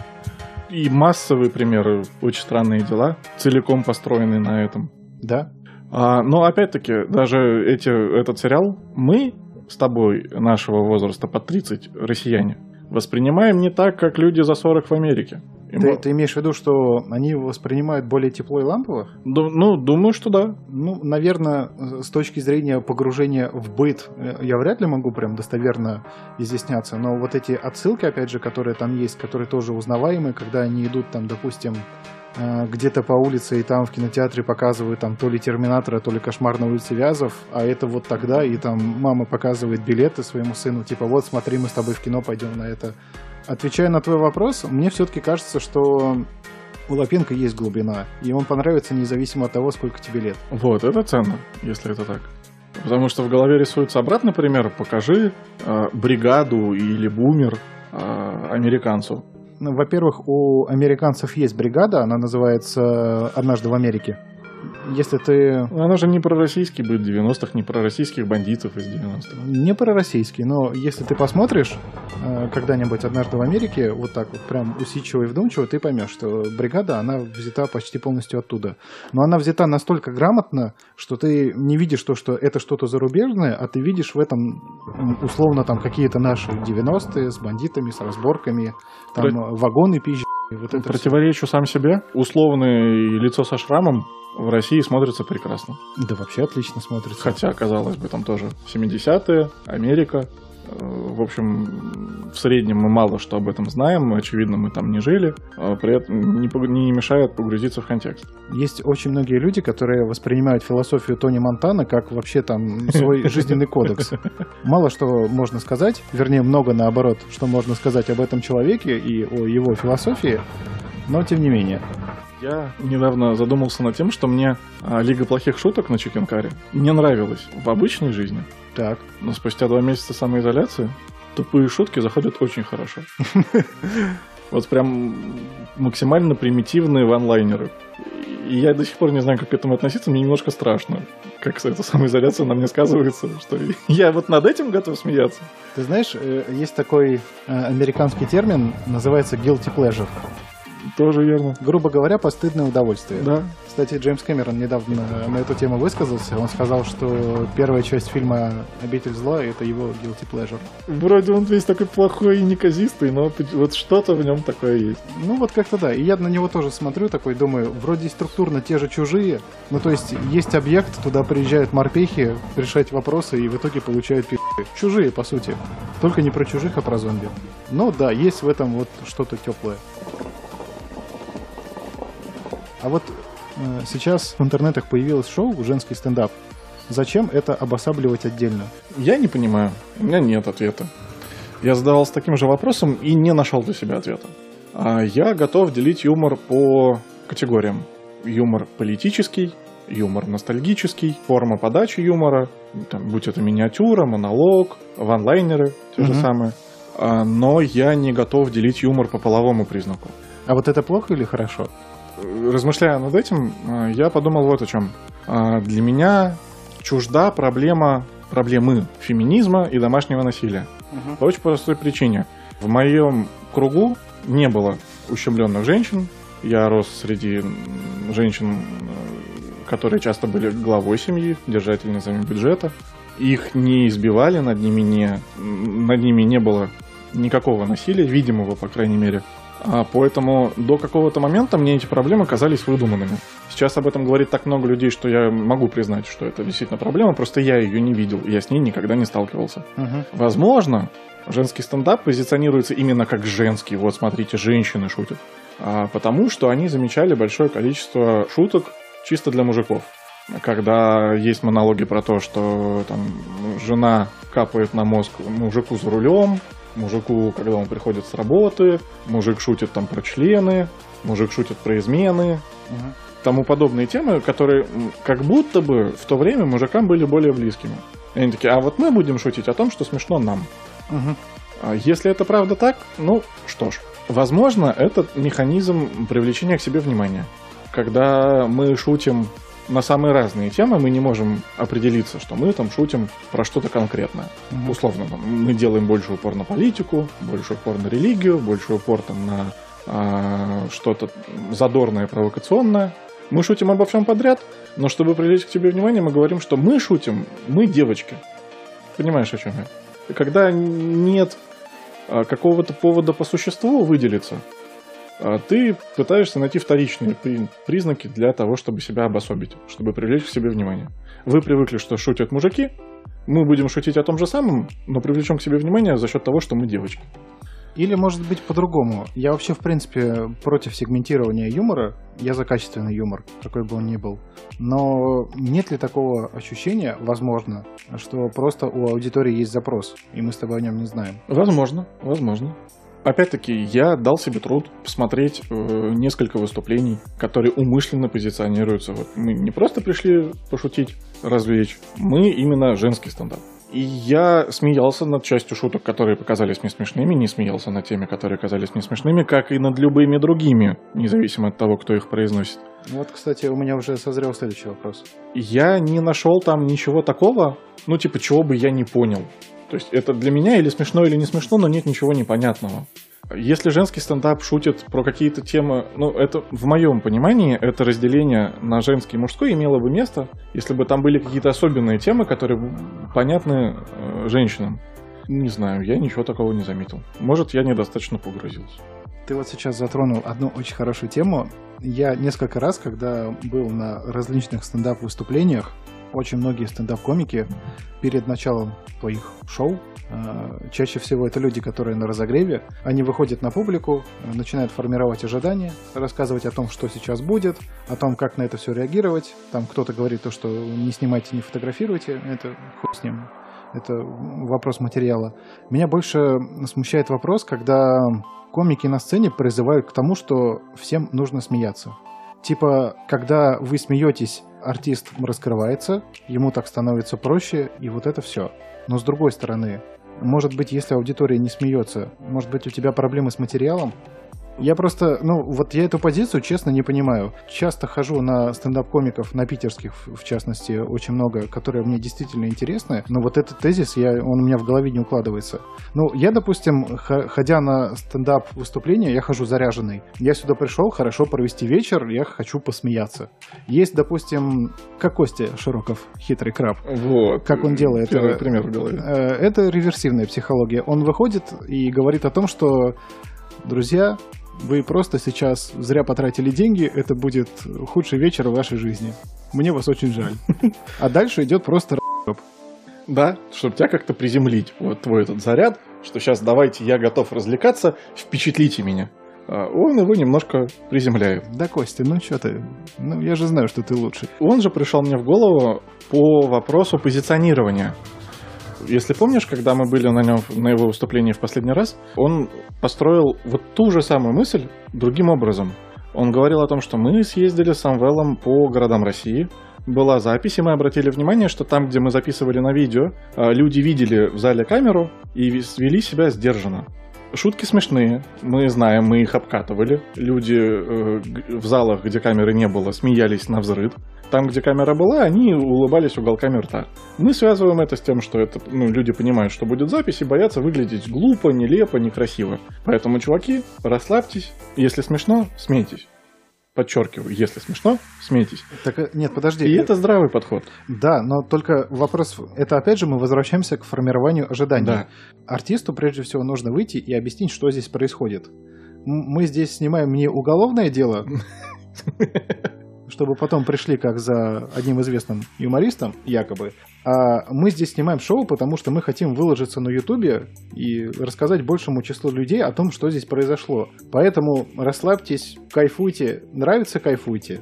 И массовые примеры, очень странные дела, целиком построены на этом. Да? А, но опять-таки, даже эти, этот сериал мы с тобой нашего возраста под 30, россияне, воспринимаем не так, как люди за 40 в Америке. Ты, ты имеешь в виду, что они его воспринимают более тепло и лампово? Ду- ну, думаю, что да. Ну, наверное, с точки зрения погружения в быт, э, я вряд ли могу прям достоверно изъясняться, но вот эти отсылки, опять же, которые там есть, которые тоже узнаваемые, когда они идут там, допустим, э, где-то по улице, и там в кинотеатре показывают там то ли Терминатора, то ли Кошмар на улице Вязов, а это вот тогда, и там мама показывает билеты своему сыну, типа, вот смотри, мы с тобой в кино пойдем на это. Отвечая на твой вопрос, мне все-таки кажется, что у Лапенко есть глубина, и он понравится независимо от того, сколько тебе лет. Вот, это ценно, если это так. Потому что в голове рисуется обратный пример. Покажи э, бригаду или бумер э, американцу. Ну, Во-первых, у американцев есть бригада, она называется «Однажды в Америке». Если ты Она же не пророссийский будет 90-х, не пророссийских бандитов из 90-х. не пророссийский, но если ты посмотришь э, когда-нибудь «Однажды в Америке», вот так вот прям усидчиво и вдумчиво, ты поймешь, что бригада, она взята почти полностью оттуда. Но она взята настолько грамотно, что ты не видишь то, что это что-то зарубежное, а ты видишь в этом условно там какие-то наши 90-е с бандитами, с разборками, там Про- э, вагоны пизжи. Вот это. Противоречу сам себе. Условное лицо со шрамом в России смотрится прекрасно. Да вообще отлично смотрится. Хотя, казалось бы, там тоже 70-е, Америка. Э, В общем, в среднем мы мало что об этом знаем, очевидно, мы там не жили, а при этом не, мешает погрузиться в контекст. Есть очень многие люди, которые воспринимают философию Тони Монтана как вообще там свой жизненный кодекс. Мало что можно сказать, вернее, много наоборот, что можно сказать об этом человеке и о его философии, но тем не менее. Я недавно задумался над тем, что мне а, Лига плохих шуток на Чикенкаре не нравилась в обычной жизни, Так. но спустя два месяца самоизоляции тупые шутки заходят очень хорошо. Вот прям максимально примитивные ванлайнеры. И я до сих пор не знаю, как к этому относиться, мне немножко страшно, как эта самоизоляция на мне сказывается, что я вот над этим готов смеяться. Ты знаешь, э, есть такой э, американский термин, называется guilty pleasure. Тоже верно. Грубо говоря, постыдное удовольствие. Да. Кстати, Джеймс Кэмерон недавно на эту тему высказался. Он сказал, что первая часть фильма «Обитель зла» — это его guilty pleasure. Вроде он весь такой плохой и неказистый, но вот что-то в нем такое есть. Ну вот как-то да. И я на него тоже смотрю такой, думаю, вроде структурно те же чужие. Ну то есть есть объект, туда приезжают морпехи решать вопросы и в итоге получают пи***. Чужие, по сути. Только не про чужих, а про зомби. Но да, есть в этом вот что-то теплое. А вот э, сейчас в интернетах появилось шоу «Женский стендап». Зачем это обосабливать отдельно? Я не понимаю. У меня нет ответа. Я задавался таким же вопросом и не нашел для себя ответа. А я готов делить юмор по категориям. Юмор политический, юмор ностальгический, форма подачи юмора, там, будь это миниатюра, монолог, ванлайнеры, те же Мгм. самые. А, но я не готов делить юмор по половому признаку. А вот это плохо или хорошо? Размышляя над этим, э, я подумал вот о чем. А, Для меня чужда проблема, проблемы феминизма и домашнего насилия. По очень простой причине. В моем кругу не было ущемленных женщин. Я рос среди женщин, э, которые часто были главой семьи, держательницами бюджета. Их не избивали, над ними не, над ними не было никакого насилия, видимого, по крайней мере. А поэтому до какого-то момента мне эти проблемы казались выдуманными. Сейчас об этом говорит так много людей, что я могу признать, что это действительно проблема, просто я ее не видел, я с ней никогда не сталкивался. Мгм. Возможно, женский стендап позиционируется именно как женский. Вот смотрите, женщины шутят. А, потому что они замечали большое количество шуток чисто для мужиков. Когда есть монологи про то, что там жена капает на мозг мужику за рулем, мужику, когда он приходит с работы, мужик шутит там про члены, мужик шутит про измены, Мгм. тому подобные темы, которые как будто бы в то время мужикам были более близкими. И они такие, а вот мы будем шутить о том, что смешно нам. А Если это правда так, ну что ж, возможно, это механизм привлечения к себе внимания. Когда мы шутим на самые разные темы, мы не можем определиться, что мы там шутим про что-то конкретное. Мгм. Условно, мы делаем больше упор на политику, больше упор на религию, больше упор там, на а, что-то задорное, провокационное. Мы шутим обо всем подряд, но чтобы привлечь к тебе внимание, мы говорим, что мы шутим, мы девочки. Понимаешь, о чем я? Когда нет а, какого-то повода по существу выделиться, ты пытаешься найти вторичные при- признаки для того, чтобы себя обособить, чтобы привлечь к себе внимание. Вы привыкли, что шутят мужики, мы будем шутить о том же самом, но привлечем к себе внимание за счет того, что мы девочки. Или, может быть, по-другому. Я вообще, в принципе, против сегментирования юмора. Я за качественный юмор, какой бы он ни был. Но нет ли такого ощущения, возможно, что просто у аудитории есть запрос, и мы с тобой о нем не знаем? Возможно, возможно. Опять-таки, я дал себе труд посмотреть э, несколько выступлений, которые умышленно позиционируются. Вот мы не просто пришли пошутить, развлечь, мы именно женский стендап. И я смеялся над частью шуток, которые показались мне смешными, не смеялся над теми, которые казались мне смешными, как и над любыми другими, независимо от того, кто их произносит. Вот, кстати, у меня уже созрел следующий вопрос. Я не нашел там ничего такого, ну, типа, чего бы я не понял. То есть это для меня или смешно, или не смешно, но нет ничего непонятного. Если женский стендап шутит про какие-то темы, ну, это в моем понимании, это разделение на женский и мужской имело бы место, если бы там были какие-то особенные темы, которые понятны э, женщинам. Не знаю, я ничего такого не заметил. Может, я недостаточно погрузился. Ты вот сейчас затронул одну очень хорошую тему. Я несколько раз, когда был на различных стендап-выступлениях, очень многие стендап-комики перед началом твоих шоу, э, чаще всего это люди, которые на разогреве, они выходят на публику, э, начинают формировать ожидания, рассказывать о том, что сейчас будет, о том, как на это все реагировать. Там кто-то говорит то, что не снимайте, не фотографируйте, это хуй с ним. Это вопрос материала. Меня больше смущает вопрос, когда комики на сцене призывают к тому, что всем нужно смеяться. Типа, когда вы смеетесь, артист раскрывается, ему так становится проще, и вот это все. Но с другой стороны, может быть, если аудитория не смеется, может быть, у тебя проблемы с материалом? Я просто, ну, вот я эту позицию, честно, не понимаю. Часто хожу на стендап-комиков, на питерских, в частности, очень много, которые мне действительно интересны, но вот этот тезис, я, он у меня в голове не укладывается. Ну, я, допустим, ходя на стендап-выступление, я хожу заряженный. Я сюда пришел хорошо провести вечер, я хочу посмеяться. Есть, допустим, как Костя Широков, хитрый краб. Вот. Как он делает, Первый пример в голове. Э, Это реверсивная психология. Он выходит и говорит о том, что, друзья, вы просто сейчас зря потратили деньги, это будет худший вечер в вашей жизни. Мне вас очень жаль. А дальше идет просто. Да, чтобы тебя как-то приземлить. Вот твой этот заряд, что сейчас давайте, я готов развлекаться, впечатлите меня. А Он его немножко приземляет. Да, Костя, ну что ты? Ну, я же знаю, что ты лучший. Он же пришел мне в голову по вопросу позиционирования. Если помнишь, когда мы были на нем на его выступлении в последний раз, он построил вот ту же самую мысль другим образом. Он говорил о том, что мы съездили с Амвелом по городам России. Была запись, и мы обратили внимание, что там, где мы записывали на видео, а, люди видели в зале камеру и вели себя сдержанно. Шутки смешные, мы знаем, мы их обкатывали. Люди э, в залах, где камеры не было, смеялись на взрыв. Там, где камера была, они улыбались уголками рта. Мы связываем это с тем, что это, ну, люди понимают, что будет запись и боятся выглядеть глупо, нелепо, некрасиво. Поэтому, чуваки, расслабьтесь. Если смешно, смейтесь. Подчеркиваю, если смешно, смейтесь. Так, э, нет, подожди. И это здравый подход. Да, но только вопрос, это опять же мы возвращаемся к формированию ожиданий. Да. Артисту прежде всего нужно выйти и объяснить, что здесь происходит. Мы здесь снимаем не уголовное дело, чтобы потом пришли как за одним известным юмористом, якобы, а мы здесь снимаем шоу, потому что мы хотим выложиться на Ютубе и рассказать большему числу людей о том, что здесь произошло. Поэтому расслабьтесь, кайфуйте, нравится кайфуйте.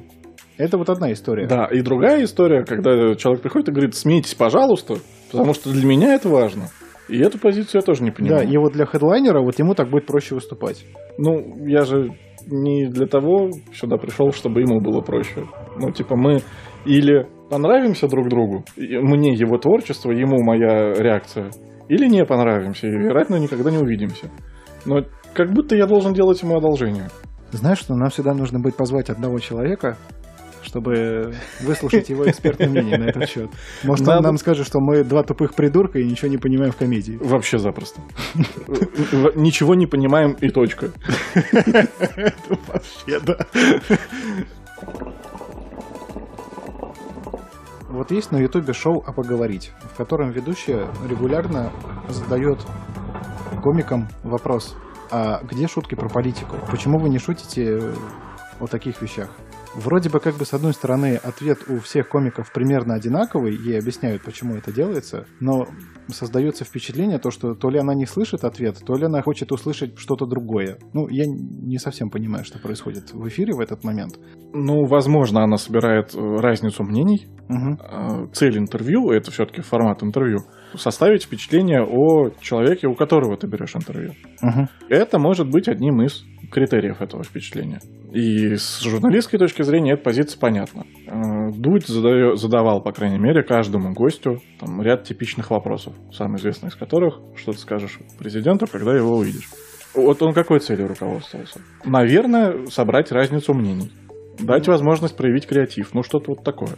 Это вот одна история. Да, и другая история, когда человек приходит и говорит, смейтесь, пожалуйста, потому что для меня это важно. И эту позицию я тоже не Да, понимаю. и вот для хедлайнера вот ему так будет проще выступать. Ну, я же не для того сюда пришел, чтобы ему было проще. Ну, типа, мы или понравимся друг другу, мне его творчество, ему моя реакция, или не понравимся, и, вероятно, никогда не увидимся. Но как будто я должен делать ему одолжение. Знаешь, что нам всегда нужно будет позвать одного человека, чтобы выслушать его экспертное мнение на этот счет. Может, он нам скажет, что мы два тупых придурка и ничего не понимаем в комедии. Вообще запросто. Ничего не понимаем и точка. Вообще, да. Вот есть на Ютубе шоу «А поговорить», в котором ведущая регулярно задает комикам вопрос, а где шутки про политику? Почему вы не шутите о таких вещах? Вроде бы как бы с одной стороны ответ у всех комиков примерно одинаковый, ей объясняют, почему это делается, но создается впечатление, то, что то ли она не слышит ответ, то ли она хочет услышать что-то другое. Ну, я не совсем понимаю, что происходит в эфире в этот момент. Ну, возможно, она собирает э, разницу мнений. Э, Цель интервью, это все-таки формат интервью, составить впечатление о человеке, у которого ты берешь интервью. Мгм. Это может быть одним из критериев этого впечатления. И с журналистской точки зрения эта позиция понятна. Э, Дудь задавал, по крайней мере, каждому гостю там, ряд типичных вопросов, самый известный из которых, что ты скажешь президенту, когда его увидишь. Вот он какой целью руководствовался? Наверное, собрать разницу мнений. Дать возможность проявить креатив. Ну, что-то вот такое.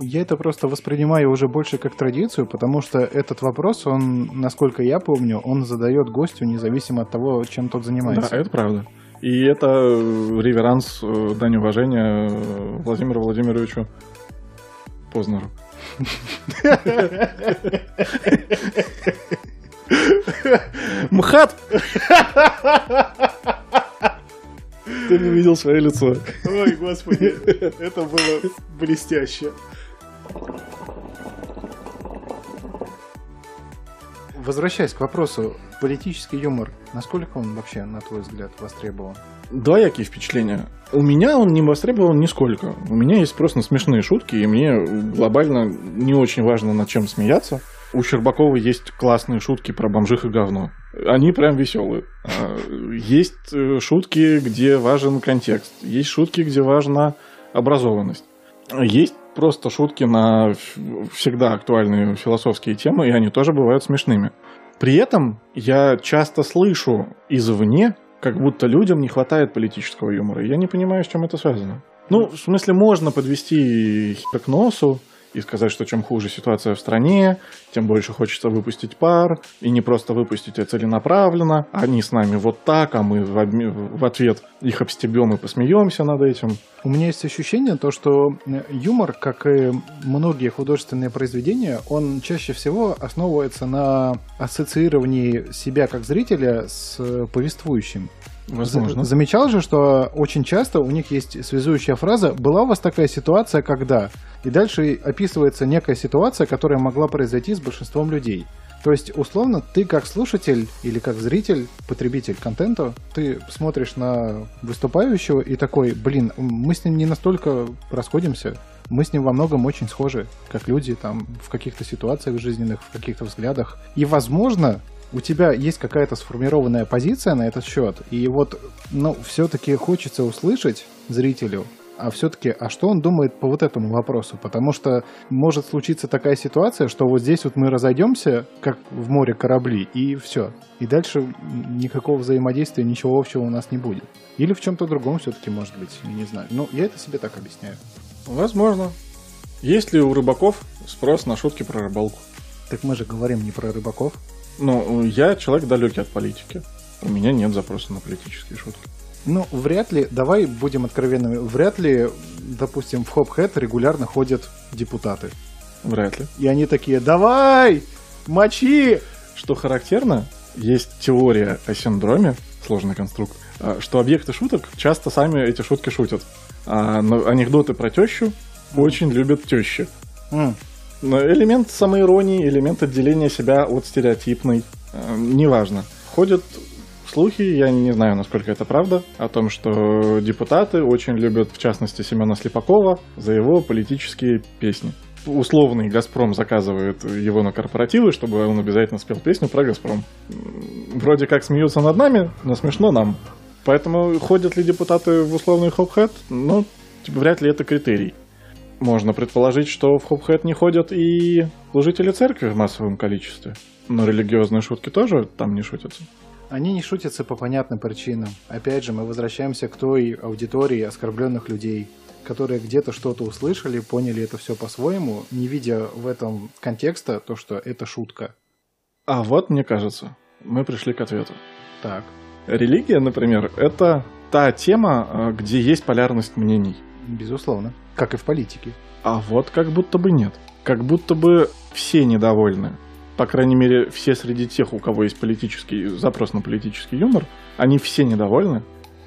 Я это просто воспринимаю уже больше как традицию, потому что этот вопрос, он, насколько я помню, он задает гостю независимо от того, чем тот занимается. Да, это правда. И это э, реверанс, э, дань уважения э, Владимиру Владимировичу Познеру. МХАТ! Ты не видел свое лицо. Ой, господи, это было блестяще. Возвращаясь к вопросу, политический юмор, насколько он вообще, на твой взгляд, востребован? Двоякие впечатления. У меня он не востребован нисколько. У меня есть просто смешные шутки, и мне глобально не очень важно над чем смеяться. У Щербакова есть классные шутки про бомжих и говно. Они прям веселые. А, Есть э, шутки, где важен контекст. Есть шутки, где важна образованность. Есть просто шутки на всегда актуальные философские темы, и они тоже бывают смешными. При этом я часто слышу извне, как будто людям не хватает политического юмора. Я не понимаю, с чем это связано. Ну, в смысле, можно подвести хер к носу и сказать, что чем хуже ситуация в стране, тем больше хочется выпустить пар, и не просто выпустить, а целенаправленно. Они с нами вот так, а мы в, обме- в ответ их обстебем и посмеемся над этим. У меня есть ощущение, то, что юмор, как и многие художественные произведения, он чаще всего основывается на ассоциировании себя как зрителя с повествующим. Возможно. За- Замечал же, что очень часто у них есть связующая фраза «была у вас такая ситуация, когда?» И дальше описывается некая ситуация, которая могла произойти с большинством людей. То есть, условно, ты как слушатель или как зритель, потребитель контента, ты смотришь на выступающего и такой, блин, мы с ним не настолько расходимся, мы с ним во многом очень схожи, как люди там в каких-то ситуациях жизненных, в каких-то взглядах. И, возможно, у тебя есть какая-то сформированная позиция на этот счет, и вот, ну, все-таки хочется услышать зрителю, а все-таки, а что он думает по вот этому вопросу? Потому что может случиться такая ситуация, что вот здесь вот мы разойдемся, как в море корабли, и все. И дальше никакого взаимодействия, ничего общего у нас не будет. Или в чем-то другом все-таки может быть, не знаю. Ну, я это себе так объясняю. Возможно. Есть ли у рыбаков спрос на шутки про рыбалку? Так мы же говорим не про рыбаков. Ну, я человек далекий от политики. У меня нет запроса на политические шутки. Ну, вряд ли, давай будем откровенными, вряд ли, допустим, в Хопхэт регулярно ходят депутаты. Вряд ли. И они такие, давай, мочи! Что характерно, есть теория о синдроме, сложный конструкт, а, что объекты шуток часто сами эти шутки шутят. А анекдоты про тещу очень любят тещи. М, Но элемент самоиронии, элемент отделения себя от стереотипной, э, неважно. Ходят слухи, я не знаю, насколько это правда, о том, что депутаты очень любят, в частности, Семена Слепакова за его политические песни. Условный «Газпром» заказывает его на корпоративы, чтобы он обязательно спел песню про «Газпром». Вроде как смеются над нами, но смешно нам. Поэтому ходят ли депутаты в условный хоп-хэт? Ну, типа, вряд ли это критерий. Можно предположить, что в Хопхэт не ходят и служители церкви в массовом количестве. Но религиозные шутки тоже там не шутятся. Они не шутятся по понятным причинам. Опять же, мы возвращаемся к той аудитории оскорбленных людей, которые где-то что-то услышали, поняли это все по-своему, не видя в этом контекста то, что это шутка. А вот, мне кажется, мы пришли к ответу. Так. Религия, например, это та тема, э, где есть полярность мнений. Безусловно. Как и в политике. А вот как будто бы нет. Как будто бы все недовольны. По крайней мере, все среди тех, у кого есть политический запрос на политический юмор, они все недовольны.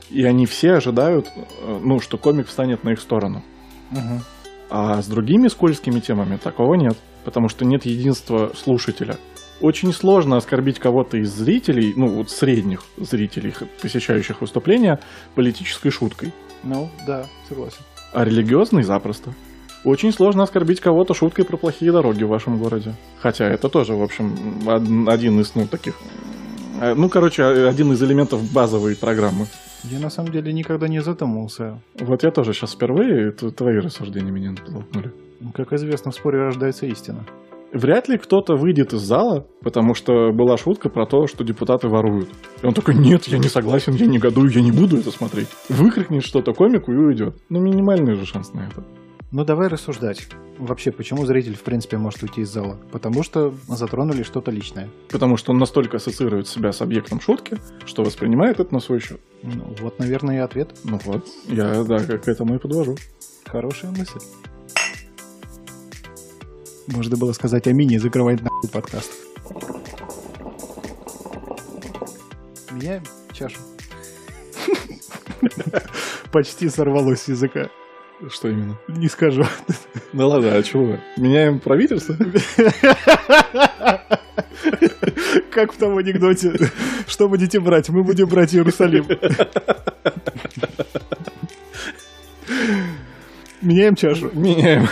И они все ожидают, э, ну, что комик встанет на их сторону. Мгм. А с другими скользкими темами такого нет, потому что нет единства слушателя. Очень сложно оскорбить кого-то из зрителей, ну вот средних зрителей, посещающих выступления, политической шуткой. Ну, да, согласен. А религиозный запросто. Очень сложно оскорбить кого-то шуткой про плохие дороги в вашем городе. Хотя это тоже, в общем, од- один из, ну, таких... э, Ну, короче, э, один из элементов базовой программы. Я на самом деле никогда не задумывался. Вот я тоже сейчас впервые, твои рассуждения меня натолкнули. Как известно, в споре рождается истина. Вряд ли кто-то выйдет из зала, потому что была шутка про то, что депутаты воруют. И он такой, нет, я не согласен, я негодую, я не буду это смотреть. Выкрикнет что-то комику и уйдет. Ну, минимальный же шанс на это. Ну, давай рассуждать. Вообще, почему зритель, в принципе, может уйти из зала? Потому что затронули что-то личное. Потому что он настолько ассоциирует себя с объектом шутки, что воспринимает это на свой счет. Ну, вот, наверное, и ответ. Ну вот, я, да, к этому и подвожу. Хорошая мысль. Можно было сказать аминь и закрывать нахуй подкаст. Меняем чашу. Почти сорвалось с языка. Что именно? Не скажу. Да ладно, а чего? Меняем правительство? Как в том анекдоте. Что будете брать? Мы будем брать Иерусалим. Меняем чашу. Меняем.